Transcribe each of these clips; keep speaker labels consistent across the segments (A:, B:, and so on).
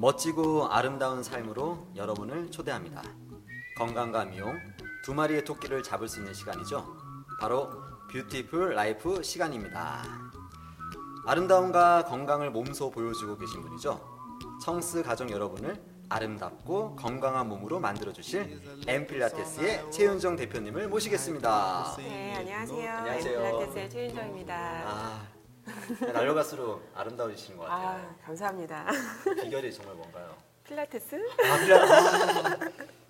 A: 멋지고 아름다운 삶으로 여러분을 초대합니다. 건강과 미용 두 마리의 토끼를 잡을 수 있는 시간이죠. 바로 Beautiful Life 시간입니다. 아름다움과 건강을 몸소 보여주고 계신 분이죠. 청취 가족 여러분을 아름답고 건강한 몸으로 만들어 주실 앤필라테스의 최윤정 대표님을 모시겠습니다.
B: 네, 안녕하세요.
A: 안녕하세요.
B: 앤필라테스의 최윤정입니다.
A: 아, 날려갈수록 아름다워지시는 것 같아요.
B: 아, 감사합니다.
A: 비결이 정말 뭔가요?
B: 필라테스?
A: 아, 필라... 아,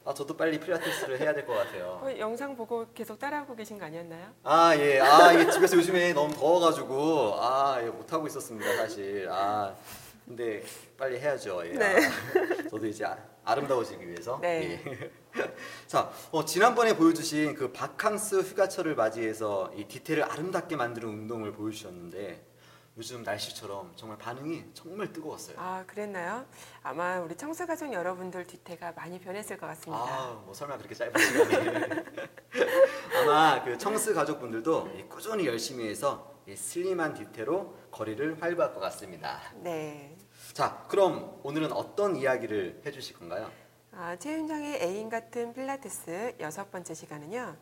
A: 아, 저도 빨리 필라테스를 해야 될 것 같아요.
B: 어, 영상 보고 계속 따라하고 계신 거 아니었나요?
A: 아, 예. 아, 이게 집에서 요즘에 너무 더워가지고, 아, 예, 못하고 있었습니다, 사실. 아, 근데 빨리 해야죠. 예.
B: 네.
A: 아, 저도 이제 아- 아름다워지기 위해서.
B: 네.
A: 예. 자, 어, 지난번에 보여주신 그 바캉스 휴가철을 맞이해서 이 디테일을 아름답게 만드는 운동을 보여주셨는데, 요즘 날씨처럼 정말 반응이 정말 뜨거웠어요.
B: 아, 그랬나요? 아마 우리 청소가족 여러분들 뒤태가 많이 변했을 것 같습니다.
A: 아, 뭐 설마 그렇게 짧은 시간에. 아마 그 청스 가족분들도 이 꾸준히 열심히 해서 이 슬림한 디테로 거리를 활보할 것 같습니다.
B: 네.
A: 자, 그럼 오늘은 어떤 이야기를 해주실 건가요?
B: 아, 최윤정의 애인 같은 필라테스 여섯 번째 시간은요.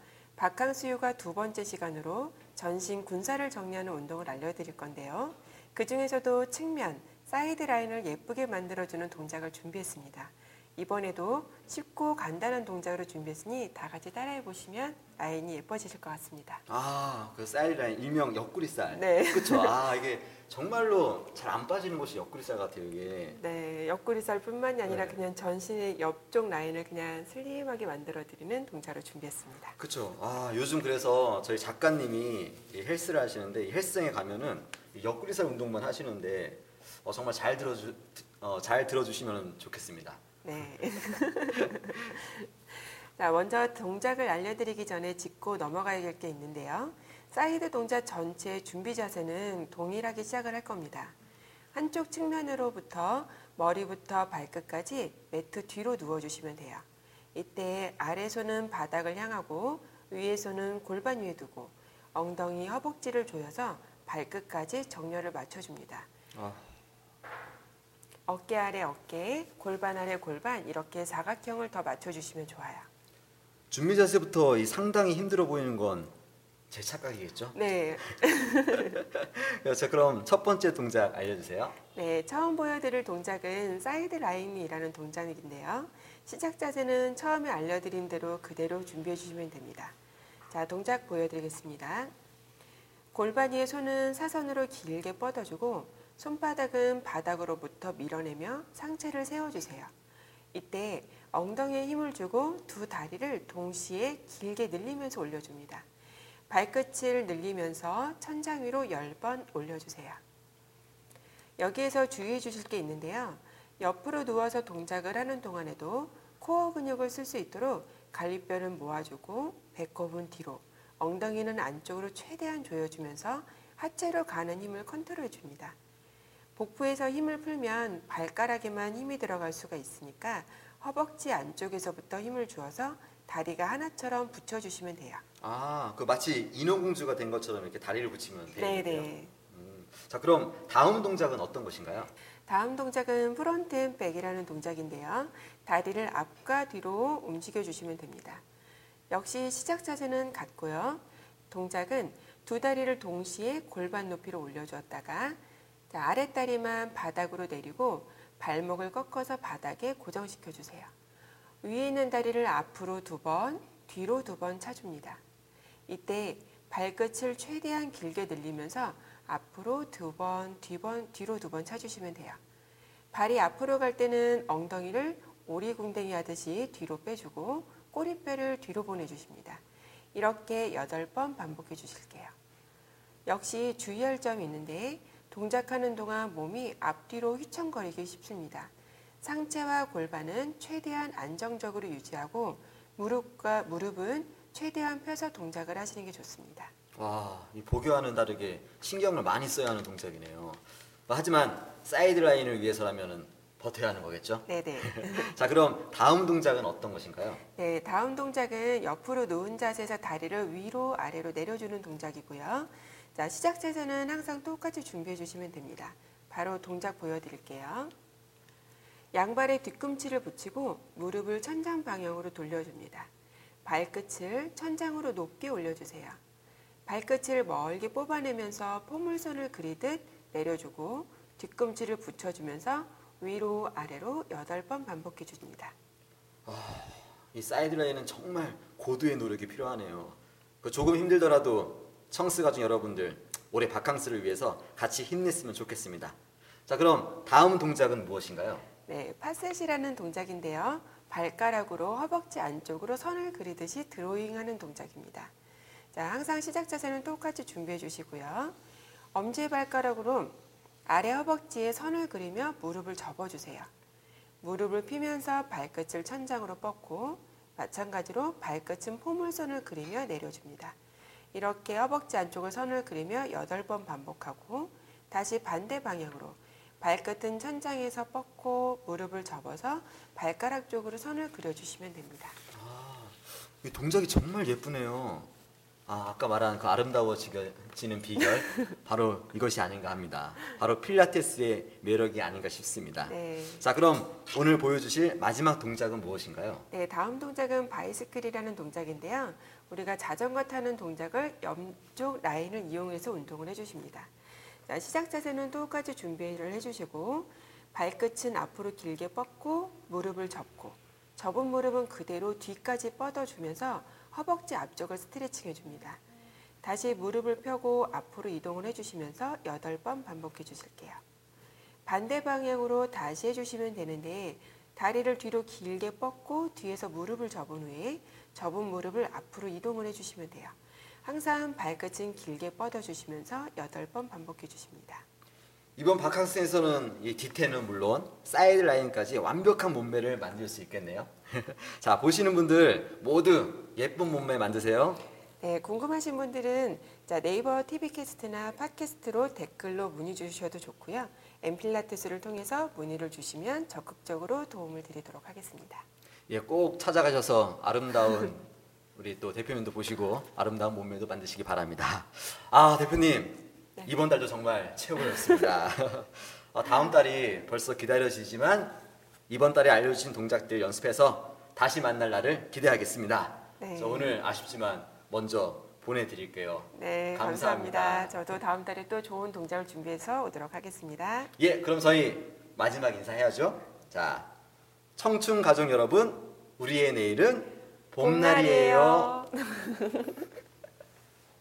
B: 휴가 두 번째 시간으로 전신 군살을 정리하는 운동을 알려드릴 건데요. 그 중에서도 측면, 사이드 라인을 예쁘게 만들어주는 동작을 준비했습니다. 이번에도 쉽고 간단한 동작으로 준비했으니 다 같이 따라해 보시면 라인이 예뻐지실 것 같습니다.
A: 아, 그 사이드 라인 일명 옆구리살.
B: 네.
A: 그렇죠. 아, 이게 정말로 잘 안 빠지는 곳이 옆구리살 같아요, 이게.
B: 네, 옆구리살뿐만이 아니라
A: 네.
B: 그냥 전신의 옆쪽 라인을 그냥 슬림하게 만들어 드리는 동작을 준비했습니다.
A: 그렇죠. 아 요즘 그래서 저희 작가님이 이 헬스를 하시는데 이 헬스장에 가면은 이 옆구리살 운동만 하시는데 어, 정말 잘 들어주 어, 잘 들어주시면 좋겠습니다.
B: 네. 자, 먼저 동작을 알려드리기 전에 짚고 넘어가야 될게 있는데요. 사이드 동작 전체 준비 자세는 동일하게 시작을 할 겁니다. 한쪽 측면으로부터 머리부터 발끝까지 매트 위로 누워주시면 돼요. 이때 아래 손은 바닥을 향하고 위에 손은 골반 위에 두고 엉덩이 허벅지를 조여서 발끝까지 정렬을 맞춰줍니다.
A: 아,
B: 어깨 아래 어깨, 골반 아래 골반 이렇게 사각형을 더 맞춰주시면 좋아요.
A: 준비 자세부터 이 상당히 힘들어 보이는 건 제 착각이겠죠?
B: 네,
A: 자 그럼 첫 번째 동작 알려주세요.
B: 네 처음 보여드릴 동작은 사이드 라인이라는 동작인데요. 시작 자세는 처음에 알려드린 대로 그대로 준비해 주시면 됩니다. 자 동작 보여드리겠습니다. 골반 위에 손은 사선으로 길게 뻗어주고 손바닥은 바닥으로부터 밀어내며 상체를 세워주세요. 이때 엉덩이에 힘을 주고 두 다리를 동시에 길게 늘리면서 올려줍니다. 발끝을 늘리면서 천장 위로 10번 올려주세요. 여기에서 주의해 주실 게 있는데요. 옆으로 누워서 동작을 하는 동안에도 코어 근육을 쓸 수 있도록 갈비뼈는 모아주고 배꼽은 뒤로, 엉덩이는 안쪽으로 최대한 조여주면서 하체로 가는 힘을 컨트롤해 줍니다. 복부에서 힘을 풀면 발가락에만 힘이 들어갈 수가 있으니까 허벅지 안쪽에서부터 힘을 주어서 다리가 하나처럼 붙여주시면 돼요.
A: 아, 그 마치 인어공주가 된 것처럼 이렇게 다리를 붙이면 되겠네요.
B: 네네.
A: 음, 자 그럼 다음 동작은 어떤 것인가요?
B: 다음 동작은 front and back이라는 동작인데요. 다리를 앞과 뒤로 움직여 주시면 됩니다. 역시 시작 자세는 같고요. 동작은 두 다리를 동시에 골반 높이로 올려주었다가 자, 아랫다리만 바닥으로 내리고 발목을 꺾어서 바닥에 고정시켜 주세요. 위에 있는 다리를 앞으로 두 번, 뒤로 두 번 차줍니다. 이때 발끝을 최대한 길게 늘리면서 앞으로 두 번, 뒤번, 뒤로 두 번 차주시면 돼요. 발이 앞으로 갈 때는 엉덩이를 오리궁뎅이 하듯이 뒤로 빼주고 꼬리뼈를 뒤로 보내주십니다. 이렇게 여덟 번 반복해 주실게요. 역시 주의할 점이 있는데 동작하는 동안 몸이 앞뒤로 휘청거리기 쉽습니다. 상체와 골반은 최대한 안정적으로 유지하고 무릎과 무릎은 최대한 펴서 동작을 하시는 게 좋습니다.
A: 와, 이 보기와는 다르게 신경을 많이 써야 하는 동작이네요. 뭐 하지만 사이드 라인을 위해서라면은 버텨야 하는 거겠죠?
B: 네네.
A: 자, 그럼 다음 동작은 어떤 것인가요?
B: 네, 다음 동작은 옆으로 누운 자세에서 다리를 위로 아래로 내려주는 동작이고요. 자, 시작 자세는 항상 똑같이 준비해 주시면 됩니다. 바로 동작 보여드릴게요. 양발에 뒤꿈치를 붙이고 무릎을 천장 방향으로 돌려줍니다. 발끝을 천장으로 높게 올려주세요. 발끝을 멀게 뽑아내면서 포물선을 그리듯 내려주고 뒤꿈치를 붙여주면서 위로 아래로 8번 반복해 줍니다.
A: 이 사이드 라인은 정말 고도의 노력이 필요하네요. 그 조금 힘들더라도 청스 가족 여러분들 올해 바캉스를 위해서 같이 힘냈으면 좋겠습니다. 자, 그럼 다음 동작은 무엇인가요?
B: 네, 파셋이라는 동작인데요. 발가락으로 허벅지 안쪽으로 선을 그리듯이 드로잉하는 동작입니다. 자, 항상 시작 자세는 똑같이 준비해 주시고요. 엄지 발가락으로 아래 허벅지에 선을 그리며 무릎을 접어주세요. 무릎을 피면서 발끝을 천장으로 뻗고 마찬가지로 발끝은 포물선을 그리며 내려줍니다. 이렇게 허벅지 안쪽을 선을 그리며 8번 반복하고 다시 반대 방향으로 발끝은 천장에서 뻗고 무릎을 접어서 발가락 쪽으로 선을 그려주시면 됩니다.
A: 이 동작이 정말 예쁘네요. 아, 아까 말한 그 아름다워지는 비결 바로 이것이 아닌가 합니다. 바로 필라테스의 매력이 아닌가 싶습니다.
B: 네.
A: 자, 그럼 오늘 보여주실 마지막 동작은 무엇인가요?
B: 네, 다음 동작은 바이스클이라는 동작인데요. 우리가 자전거 타는 동작을 옆쪽 라인을 이용해서 운동을 해주십니다. 자, 시작 자세는 똑같이 준비를 해주시고 발끝은 앞으로 길게 뻗고 무릎을 접고 접은 무릎은 그대로 뒤까지 뻗어주면서 허벅지 앞쪽을 스트레칭 해줍니다. 다시 무릎을 펴고 앞으로 이동을 해주시면서 8번 반복해 주실게요. 반대 방향으로 다시 해주시면 되는데 다리를 뒤로 길게 뻗고 뒤에서 무릎을 접은 후에 접은 무릎을 앞으로 이동을 해주시면 돼요. 항상 발끝은 길게 뻗어주시면서 8번 반복해 주십니다.
A: 이번 바캉스에서는 이 뒤태는 물론 사이드 라인까지 완벽한 몸매를 만들 수 있겠네요. 자, 보시는 분들 모두 예쁜 몸매 만드세요.
B: 네, 궁금하신 분들은 자, 네이버 TV 캐스트나 팟캐스트로 댓글로 문의 주셔도 좋고요. 앤필라테스를 통해서 문의를 주시면 적극적으로 도움을 드리도록 하겠습니다.
A: 예, 꼭 찾아가셔서 아름다운 우리 또 대표님도 보시고 아름다운 몸매도 만드시기 바랍니다. 아, 대표님.
B: 네.
A: 이번 달도 정말 최고였습니다. 어, 다음 달이 벌써 기다려지지만 이번 달에 알려주신 동작들 연습해서 다시 만날 날을 기대하겠습니다.
B: 네.
A: 저 오늘 아쉽지만 먼저 보내드릴게요.
B: 네,
A: 감사합니다.
B: 감사합니다. 저도 다음 달에 또 좋은 동작을 준비해서 오도록 하겠습니다.
A: 예, 그럼 저희 마지막 인사해야죠. 자, 청춘 가족 여러분, 우리의 내일은 봄날이에요.
B: 봄날이에요.